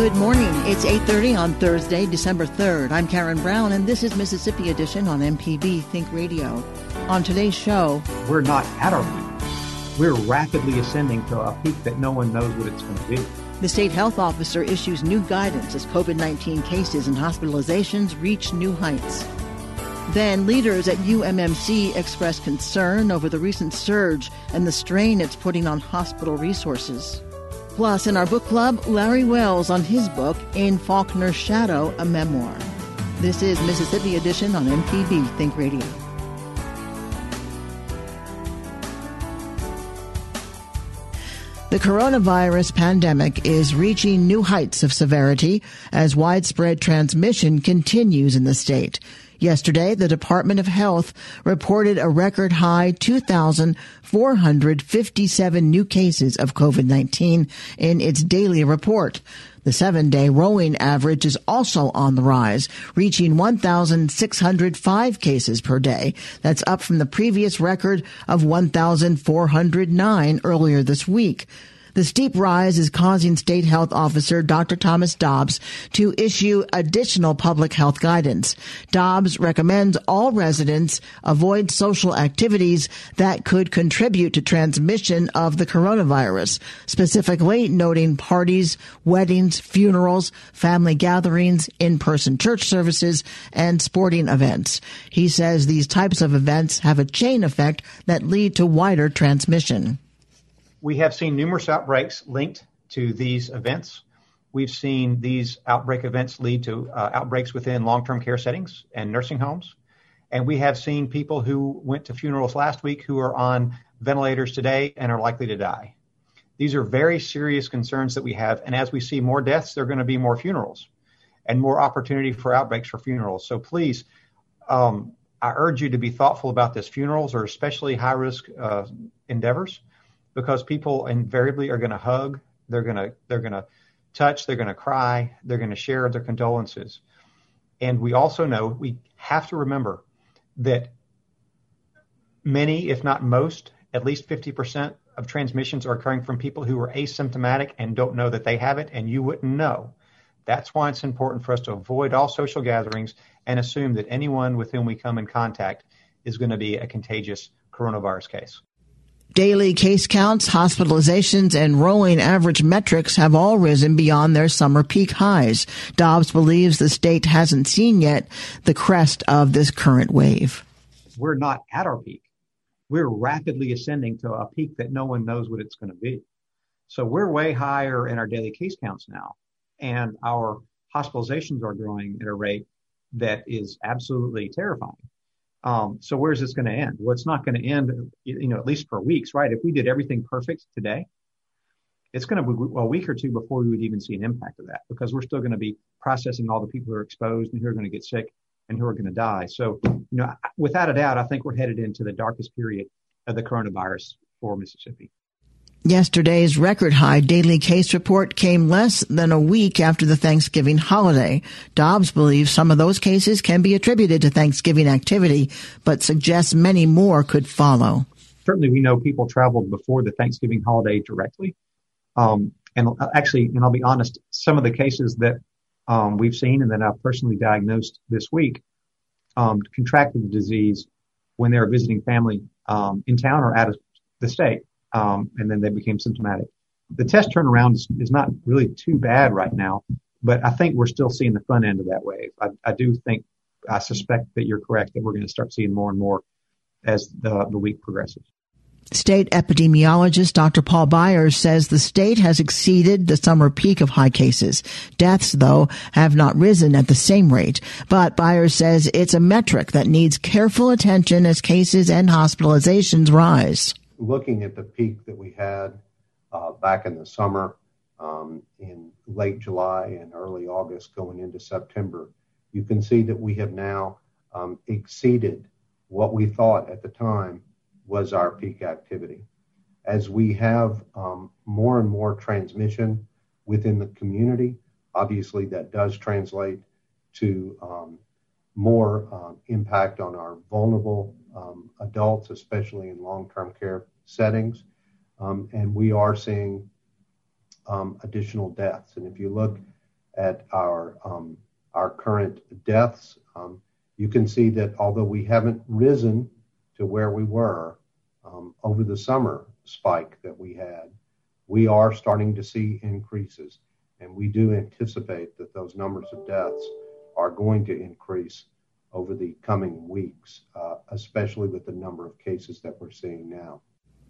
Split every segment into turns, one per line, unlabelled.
Good morning. It's 8:30 on Thursday, December 3rd. I'm Karen Brown and this is Mississippi Edition on MPB Think Radio. On today's show,
we're not at our peak. We're rapidly ascending to a peak that no one knows what it's going to be.
The state health officer issues new guidance as COVID-19 cases and hospitalizations reach new heights. Then leaders at UMMC express concern over the recent surge and the strain it's putting on hospital resources. Plus, in our book club, Larry Wells on his book, In Faulkner's Shadow, a Memoir. This is Mississippi Edition on MPB Think Radio. The coronavirus pandemic is reaching new heights of severity as widespread transmission continues in the state. Yesterday, the Department of Health reported a record high 2,457 new cases of COVID-19 in its daily report. The seven day rolling average is also on the rise, reaching 1,605 cases per day. That's up from the previous record of 1,409 earlier this week. The steep rise is causing State Health Officer Dr. Thomas Dobbs to issue additional public health guidance. Dobbs recommends all residents avoid social activities that could contribute to transmission of the coronavirus, specifically noting parties, weddings, funerals, family gatherings, in-person church services, and sporting events. He says these types of events have a chain effect that lead to wider transmission.
We have seen numerous outbreaks linked to these events. We've seen these outbreak events lead to uh, outbreaks within long term care settings and nursing homes. And we have seen people who went to funerals last week who are on ventilators today and are likely to die. These are very serious concerns that we have. And as we see more deaths, there are going to be more funerals and more opportunity for outbreaks for funerals. So please, um, I urge you to be thoughtful about this. Funerals are especially high risk uh, endeavors because people invariably are going to hug, they're going to they're going to touch, they're going to cry, they're going to share their condolences. And we also know we have to remember that many, if not most, at least 50% of transmissions are occurring from people who are asymptomatic and don't know that they have it, and you wouldn't know. That's why it's important for us to avoid all social gatherings and assume that anyone with whom we come in contact is going to be a contagious coronavirus case.
Daily case counts, hospitalizations, and rolling average metrics have all risen beyond their summer peak highs. Dobbs believes the state hasn't seen yet the crest of this current wave.
We're not at our peak. We're rapidly ascending to a peak that no one knows what it's going to be. So we're way higher in our daily case counts now, and our hospitalizations are growing at a rate that is absolutely terrifying. Um, so where's this going to end? Well, it's not going to end, you know, at least for weeks, right? If we did everything perfect today, it's going to be a week or two before we would even see an impact of that because we're still going to be processing all the people who are exposed and who are going to get sick and who are going to die. So, you know, without a doubt, I think we're headed into the darkest period of the coronavirus for Mississippi.
Yesterday's record high daily case report came less than a week after the Thanksgiving holiday. Dobbs believes some of those cases can be attributed to Thanksgiving activity, but suggests many more could follow.
Certainly, we know people traveled before the Thanksgiving holiday directly. Um, and actually, and I'll be honest, some of the cases that um, we've seen and that I've personally diagnosed this week um, contracted the disease when they were visiting family um, in town or out of the state um, and then they became symptomatic. The test turnaround is, is, not really too bad right now, but I think we're still seeing the front end of that wave. I, I do think, I suspect that you're correct that we're going to start seeing more and more as the, the week progresses.
State epidemiologist Dr. Paul Byers says the state has exceeded the summer peak of high cases. Deaths, though, have not risen at the same rate. But Byers says it's a metric that needs careful attention as cases and hospitalizations rise
looking at the peak that we had uh, back in the summer, um, in late July and early August going into September, you can see that we have now um, exceeded what we thought at the time was our peak activity. As we have um, more and more transmission within the community, obviously that does translate to um, more um, impact on our vulnerable um, adults, especially in long-term care settings. Um, and we are seeing um, additional deaths. And if you look at our um, our current deaths, you can see that although we haven't risen to where we were over the summer spike that we had, we are starting to see increases. And we do anticipate that those numbers of deaths are going to increase over the coming weeks, uh, especially with the number of cases that we're seeing now.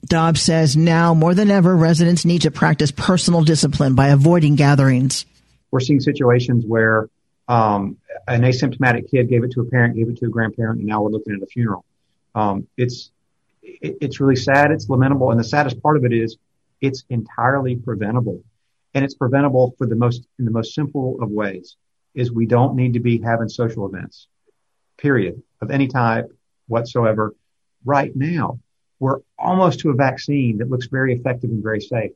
Dobbs says now more than ever, residents need to practice personal discipline by avoiding gatherings.
We're seeing situations where um, an asymptomatic kid gave it to a parent, gave it to a grandparent, and now we're looking at a funeral. Um, it's it, it's really sad. It's lamentable, and the saddest part of it is it's entirely preventable, and it's preventable for the most in the most simple of ways. Is we don't need to be having social events, period, of any type whatsoever, right now we're almost to a vaccine that looks very effective and very safe.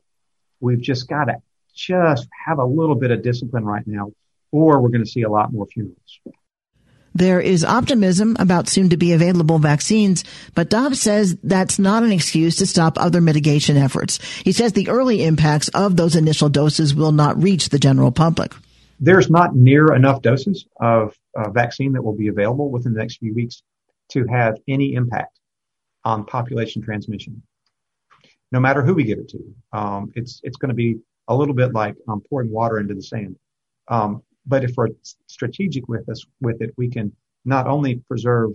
We've just got to just have a little bit of discipline right now, or we're going to see a lot more funerals.
There is optimism about soon to be available vaccines, but Dobbs says that's not an excuse to stop other mitigation efforts. He says the early impacts of those initial doses will not reach the general public.
There's not near enough doses of uh, vaccine that will be available within the next few weeks to have any impact on population transmission. No matter who we give it to, um, it's it's going to be a little bit like um, pouring water into the sand. Um, but if we're strategic with us with it, we can not only preserve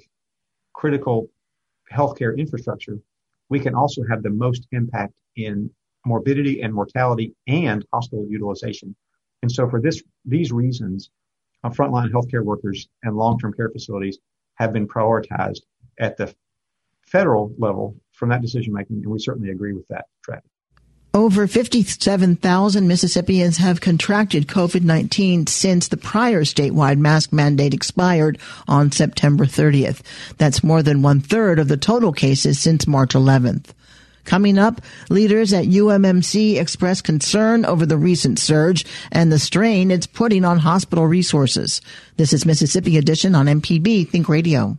critical healthcare infrastructure, we can also have the most impact in morbidity and mortality and hospital utilization. And so for this, these reasons, uh, frontline healthcare workers and long-term care facilities have been prioritized at the federal level from that decision making, and we certainly agree with that, Travis.
Over 57,000 Mississippians have contracted COVID-19 since the prior statewide mask mandate expired on September 30th. That's more than one third of the total cases since March 11th. Coming up, leaders at UMMC express concern over the recent surge and the strain it's putting on hospital resources. This is Mississippi Edition on MPB Think Radio.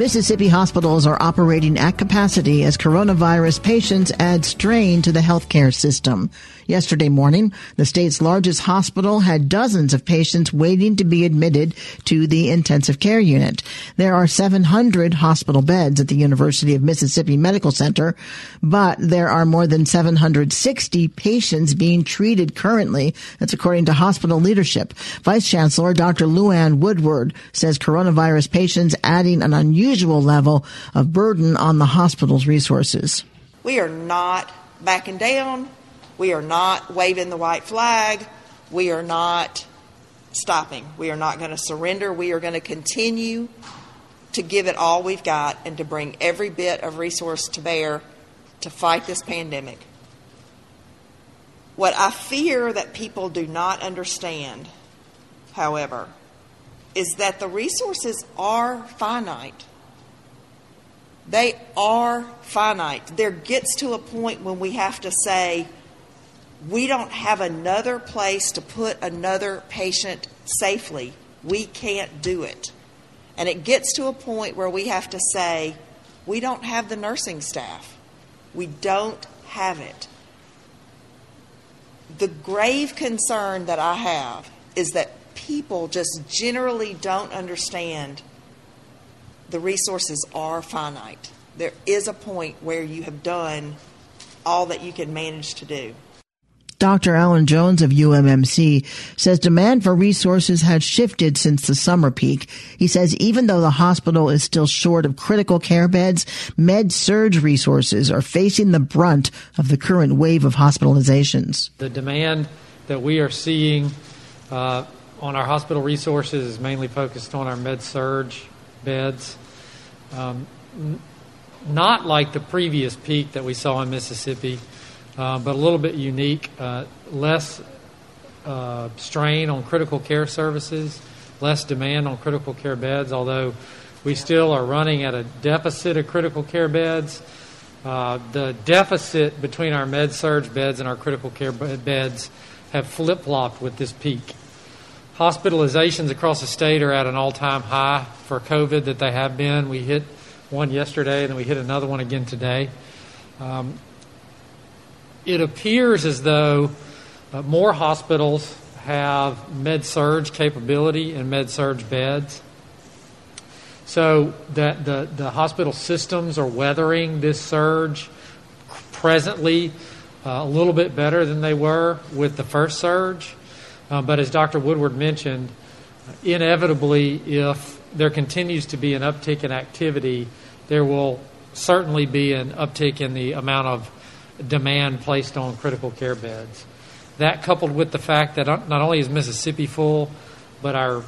Mississippi hospitals are operating at capacity as coronavirus patients add strain to the healthcare system. Yesterday morning, the state's largest hospital had dozens of patients waiting to be admitted to the intensive care unit. There are 700 hospital beds at the University of Mississippi Medical Center, but there are more than 760 patients being treated currently. That's according to hospital leadership. Vice Chancellor Dr. LouAnn Woodward says coronavirus patients adding an unusual level of burden on the hospital's resources.
We are not backing down. We are not waving the white flag. We are not stopping. We are not going to surrender. We are going to continue to give it all we've got and to bring every bit of resource to bear to fight this pandemic. What I fear that people do not understand, however, is that the resources are finite. They are finite. There gets to a point when we have to say, we don't have another place to put another patient safely. We can't do it. And it gets to a point where we have to say, we don't have the nursing staff. We don't have it. The grave concern that I have is that people just generally don't understand the resources are finite. There is a point where you have done all that you can manage to do.
Dr. Alan Jones of UMMC says demand for resources has shifted since the summer peak. He says even though the hospital is still short of critical care beds, med surg resources are facing the brunt of the current wave of hospitalizations.
The demand that we are seeing uh, on our hospital resources is mainly focused on our med surg beds. Um, n- not like the previous peak that we saw in Mississippi uh, but a little bit unique. Uh, less uh, strain on critical care services, less demand on critical care beds, although we still are running at a deficit of critical care beds. Uh, the deficit between our med surg beds and our critical care beds have flip flopped with this peak. Hospitalizations across the state are at an all time high for COVID that they have been. We hit one yesterday and then we hit another one again today. Um, it appears as though uh, more hospitals have med surg capability and med surg beds. So that the, the hospital systems are weathering this surge presently uh, a little bit better than they were with the first surge. Uh, but as Dr. Woodward mentioned, inevitably, if there continues to be an uptick in activity, there will certainly be an uptick in the amount of demand placed on critical care beds. That, coupled with the fact that not only is Mississippi full, but our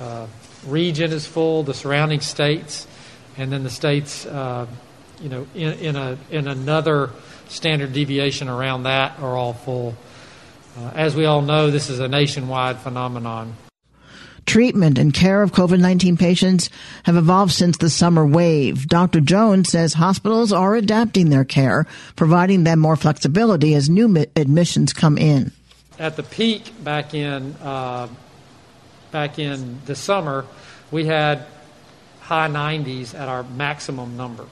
uh, region is full, the surrounding states, and then the states, uh, you know, in, in, a, in another standard deviation around that are all full. Uh, as we all know, this is a nationwide phenomenon
treatment and care of COVID-19 patients have evolved since the summer wave. Dr. Jones says hospitals are adapting their care, providing them more flexibility as new admissions come in.
At the peak back in uh, back in the summer, we had high 90s at our maximum number.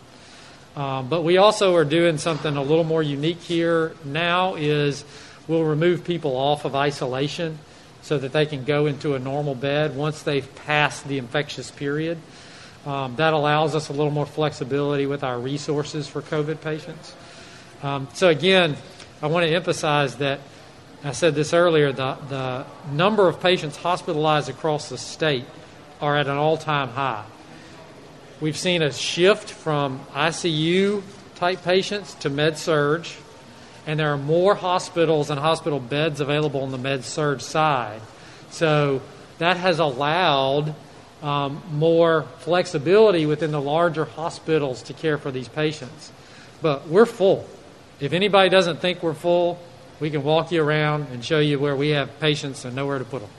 Um, but we also are doing something a little more unique here now is we'll remove people off of isolation so that they can go into a normal bed once they've passed the infectious period. Um, that allows us a little more flexibility with our resources for COVID patients. Um, so, again, I want to emphasize that I said this earlier the, the number of patients hospitalized across the state are at an all time high. We've seen a shift from ICU type patients to med surg and there are more hospitals and hospital beds available on the med surg side. So that has allowed um, more flexibility within the larger hospitals to care for these patients. But we're full. If anybody doesn't think we're full, we can walk you around and show you where we have patients and nowhere to put them.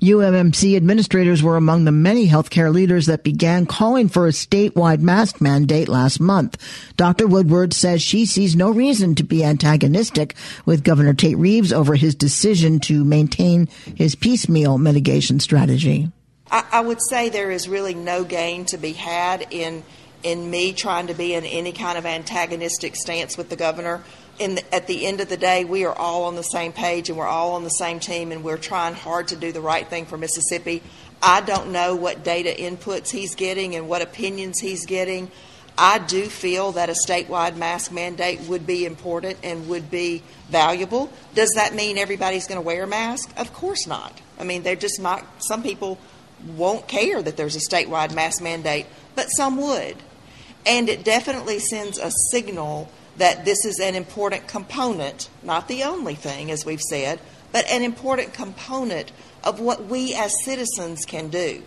UMMC administrators were among the many healthcare leaders that began calling for a statewide mask mandate last month. Dr. Woodward says she sees no reason to be antagonistic with Governor Tate Reeves over his decision to maintain his piecemeal mitigation strategy.
I, I would say there is really no gain to be had in in me trying to be in any kind of antagonistic stance with the governor. In the, at the end of the day, we are all on the same page and we're all on the same team, and we're trying hard to do the right thing for Mississippi. I don't know what data inputs he's getting and what opinions he's getting. I do feel that a statewide mask mandate would be important and would be valuable. Does that mean everybody's going to wear a mask? Of course not. I mean, they're just not, some people won't care that there's a statewide mask mandate, but some would. And it definitely sends a signal that this is an important component, not the only thing, as we've said, but an important component of what we as citizens can do.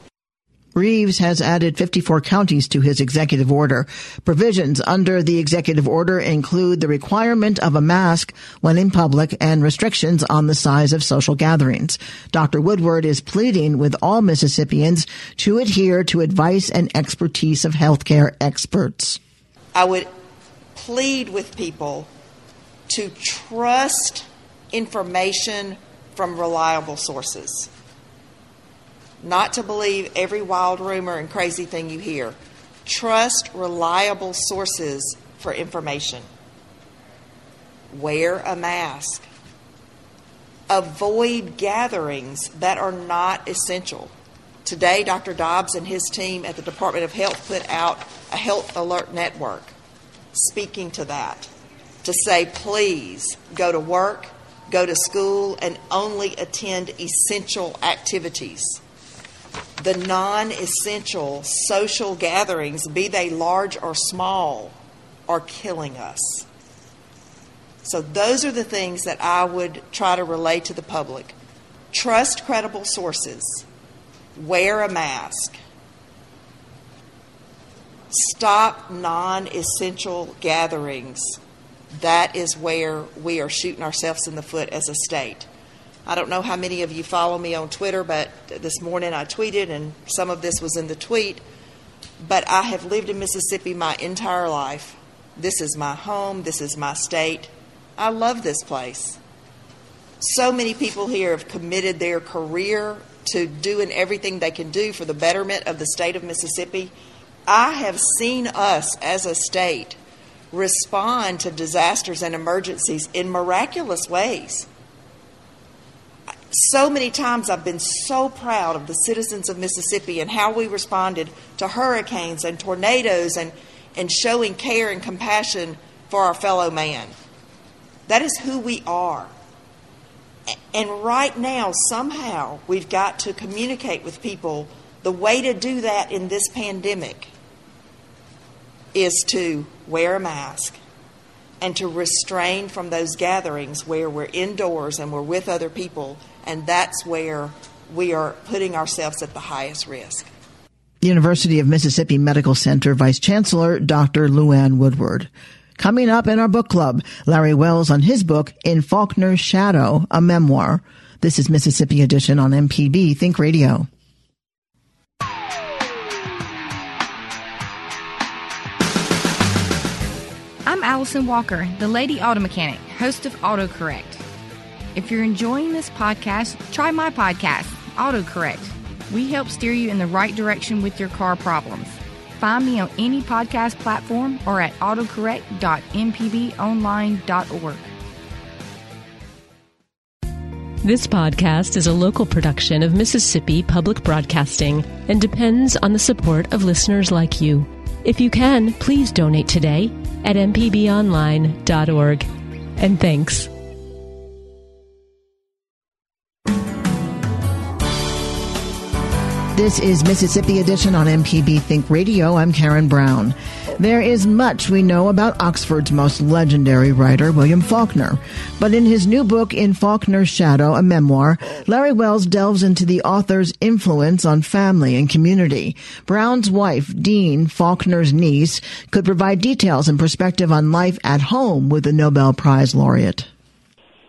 Reeves has added 54 counties to his executive order. Provisions under the executive order include the requirement of a mask when in public and restrictions on the size of social gatherings. Dr. Woodward is pleading with all Mississippians to adhere to advice and expertise of healthcare experts.
I would plead with people to trust information from reliable sources not to believe every wild rumor and crazy thing you hear. Trust reliable sources for information. Wear a mask. Avoid gatherings that are not essential. Today, Dr. Dobbs and his team at the Department of Health put out a health alert network speaking to that to say, please go to work, go to school, and only attend essential activities the non essential social gatherings, be they large or small, are killing us. So, those are the things that I would try to relay to the public. Trust credible sources, wear a mask, stop non essential gatherings. That is where we are shooting ourselves in the foot as a state. I don't know how many of you follow me on Twitter, but this morning I tweeted, and some of this was in the tweet. But I have lived in Mississippi my entire life. This is my home, this is my state. I love this place. So many people here have committed their career to doing everything they can do for the betterment of the state of Mississippi. I have seen us as a state respond to disasters and emergencies in miraculous ways so many times I've been so proud of the citizens of Mississippi and how we responded to hurricanes and tornadoes and, and showing care and compassion for our fellow man. That is who we are. And right now, somehow, we've got to communicate with people. The way to do that in this pandemic is to wear a mask and to restrain from those gatherings where we're indoors and we're with other people and that's where we are putting ourselves at the highest risk.
University of Mississippi Medical Center Vice Chancellor Dr. LouAnn Woodward. Coming up in our book club, Larry Wells on his book, In Faulkner's Shadow, a memoir. This is Mississippi Edition on MPB Think Radio.
Allison Walker, the Lady Auto Mechanic, host of AutoCorrect. If you're enjoying this podcast, try my podcast, AutoCorrect. We help steer you in the right direction with your car problems. Find me on any podcast platform or at autocorrect.mpbonline.org.
This podcast is a local production of Mississippi Public Broadcasting and depends on the support of listeners like you. If you can, please donate today at mpbonline.org. And thanks.
This is Mississippi Edition on MPB Think Radio. I'm Karen Brown. There is much we know about Oxford's most legendary writer, William Faulkner. But in his new book, In Faulkner's Shadow, a memoir, Larry Wells delves into the author's influence on family and community. Brown's wife, Dean, Faulkner's niece, could provide details and perspective on life at home with the Nobel Prize laureate.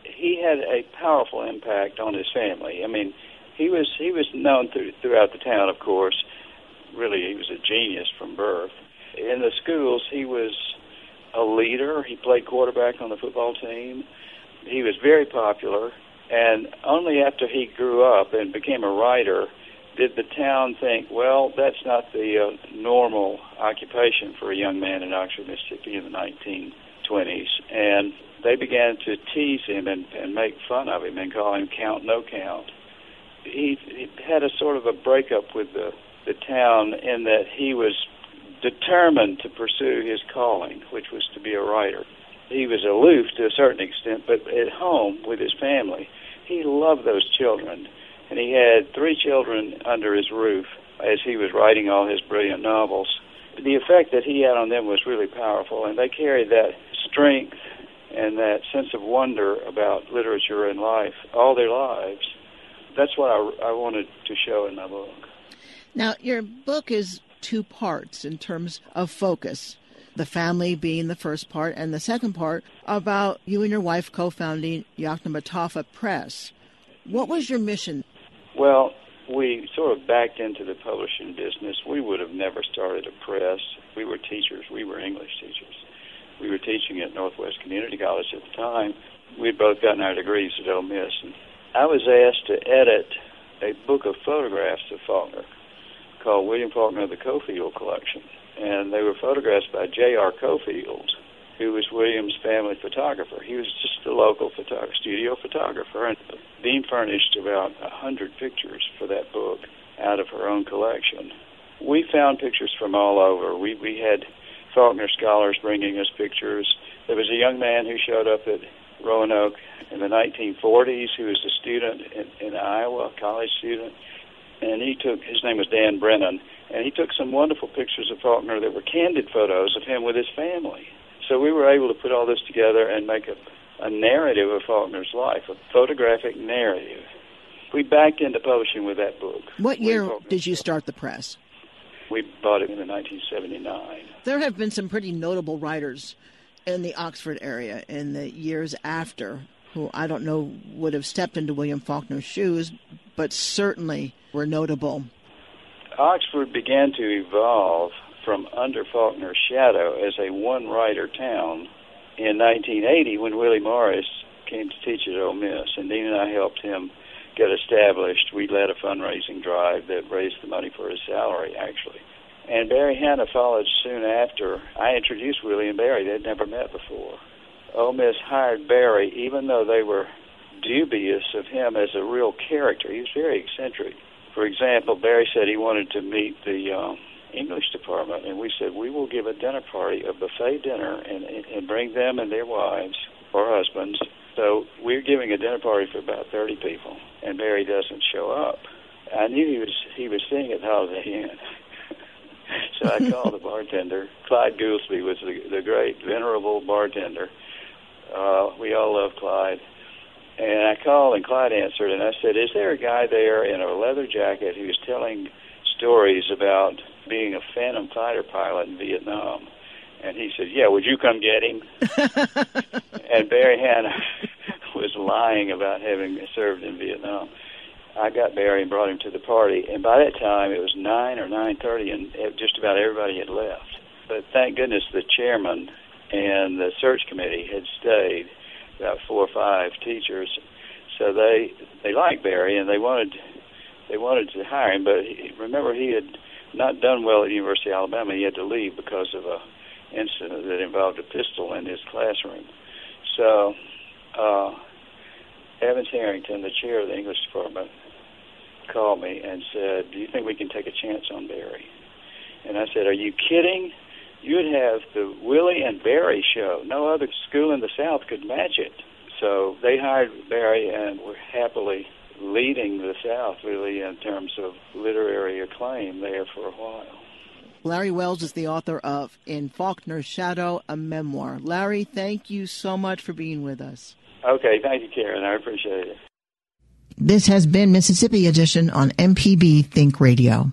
He had a powerful impact on his family. I mean, he was he was known through, throughout the town, of course. Really, he was a genius from birth. In the schools, he was a leader. He played quarterback on the football team. He was very popular, and only after he grew up and became a writer did the town think, well, that's not the uh, normal occupation for a young man in Oxford, Mississippi in the 1920s? And they began to tease him and, and make fun of him and call him Count No Count. He, he had a sort of a breakup with the, the town in that he was determined to pursue his calling, which was to be a writer. He was aloof to a certain extent, but at home with his family, he loved those children and he had three children under his roof as he was writing all his brilliant novels. The effect that he had on them was really powerful, and they carried that strength and that sense of wonder about literature and life all their lives. That's what I, I wanted to show in my book.
Now, your book is two parts in terms of focus the family being the first part, and the second part about you and your wife co founding Yoknapatawpha Press. What was your mission?
Well, we sort of backed into the publishing business. We would have never started a press. We were teachers. We were English teachers. We were teaching at Northwest Community College at the time. We'd both gotten our degrees at Ole Miss. And I was asked to edit a book of photographs of Faulkner called William Faulkner the Cofield Collection. And they were photographs by J.R. Cofield, who was William's family photographer. He was just a local photographer, studio photographer, and Dean furnished about a hundred pictures for that book out of her own collection. We found pictures from all over. We we had Faulkner scholars bringing us pictures. There was a young man who showed up at Rowan Oak in the 1940s who was a student in, in Iowa, a college student, and he took his name was Dan Brennan, and he took some wonderful pictures of Faulkner that were candid photos of him with his family so we were able to put all this together and make a, a narrative of Faulkner's life, a photographic narrative. We backed into publishing with that book.
What year did you start the press?
We bought it in 1979.
There have been some pretty notable writers in the Oxford area in the years after who I don't know would have stepped into William Faulkner's shoes, but certainly were notable.
Oxford began to evolve from under Faulkner's shadow as a one writer town in 1980 when Willie Morris came to teach at Ole Miss. And Dean and I helped him get established. We led a fundraising drive that raised the money for his salary, actually. And Barry Hannah followed soon after. I introduced Willie and Barry. They'd never met before. Ole Miss hired Barry, even though they were dubious of him as a real character. He was very eccentric. For example, Barry said he wanted to meet the um, English department, and we said we will give a dinner party, a buffet dinner, and and bring them and their wives or husbands. So we're giving a dinner party for about 30 people, and Barry doesn't show up. I knew he was he was staying at Holiday Inn. so I called the bartender. Clyde Goolsby was the, the great venerable bartender. Uh, we all love Clyde. And I called, and Clyde answered, and I said, "Is there a guy there in a leather jacket who's telling stories about being a Phantom fighter pilot in Vietnam. And he said, "Yeah, would you come get him?" and Barry Hannah was lying about having served in Vietnam. I got Barry and brought him to the party, and by that time it was nine or nine thirty, and just about everybody had left. But thank goodness the chairman and the search committee had stayed, about four or five teachers. So they they liked Barry, and they wanted they wanted to hire him. But he, remember, he had not done well at University of Alabama. He had to leave because of a incident that involved a pistol in his classroom. So, uh, Evans Harrington, the chair of the English department, called me and said, "Do you think we can take a chance on Barry?" And I said, "Are you kidding? You'd have the Willie and Barry show. No other school in the South could match it." So they hired Barry and were happily leading the South really in terms of literary acclaim there for a while.
Larry Wells is the author of In Faulkner's Shadow, a memoir. Larry, thank you so much for being with us.
Okay, thank you, Karen. I appreciate it.
This has been Mississippi Edition on MPB Think Radio.